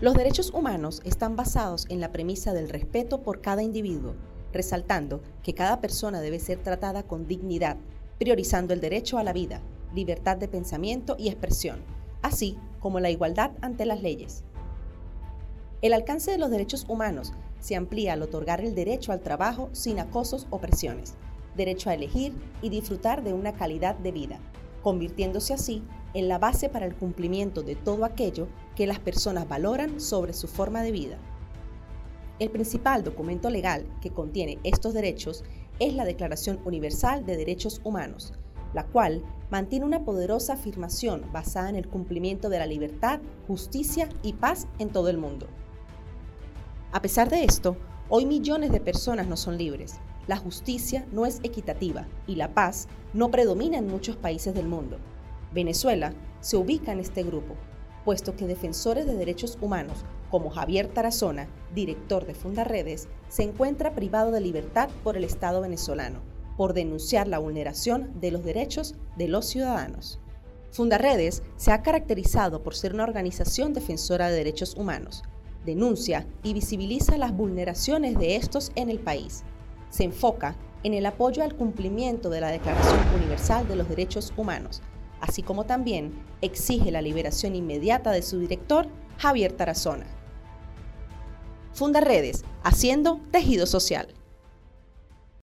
Los derechos humanos están basados en la premisa del respeto por cada individuo, resaltando que cada persona debe ser tratada con dignidad, priorizando el derecho a la vida, libertad de pensamiento y expresión, así como la igualdad ante las leyes. El alcance de los derechos humanos se amplía al otorgar el derecho al trabajo sin acosos o presiones, derecho a elegir y disfrutar de una calidad de vida, convirtiéndose así en la base para el cumplimiento de todo aquello que las personas valoran sobre su forma de vida. El principal documento legal que contiene estos derechos es la Declaración Universal de Derechos Humanos, la cual mantiene una poderosa afirmación basada en el cumplimiento de la libertad, justicia y paz en todo el mundo. A pesar de esto, hoy millones de personas no son libres, la justicia no es equitativa y la paz no predomina en muchos países del mundo. Venezuela se ubica en este grupo, puesto que defensores de derechos humanos como Javier Tarazona, director de Fundaredes, se encuentra privado de libertad por el Estado venezolano por denunciar la vulneración de los derechos de los ciudadanos. Fundaredes se ha caracterizado por ser una organización defensora de derechos humanos. Denuncia y visibiliza las vulneraciones de estos en el país. Se enfoca en el apoyo al cumplimiento de la Declaración Universal de los Derechos Humanos, así como también exige la liberación inmediata de su director, Javier Tarazona. Funda Redes, haciendo tejido social.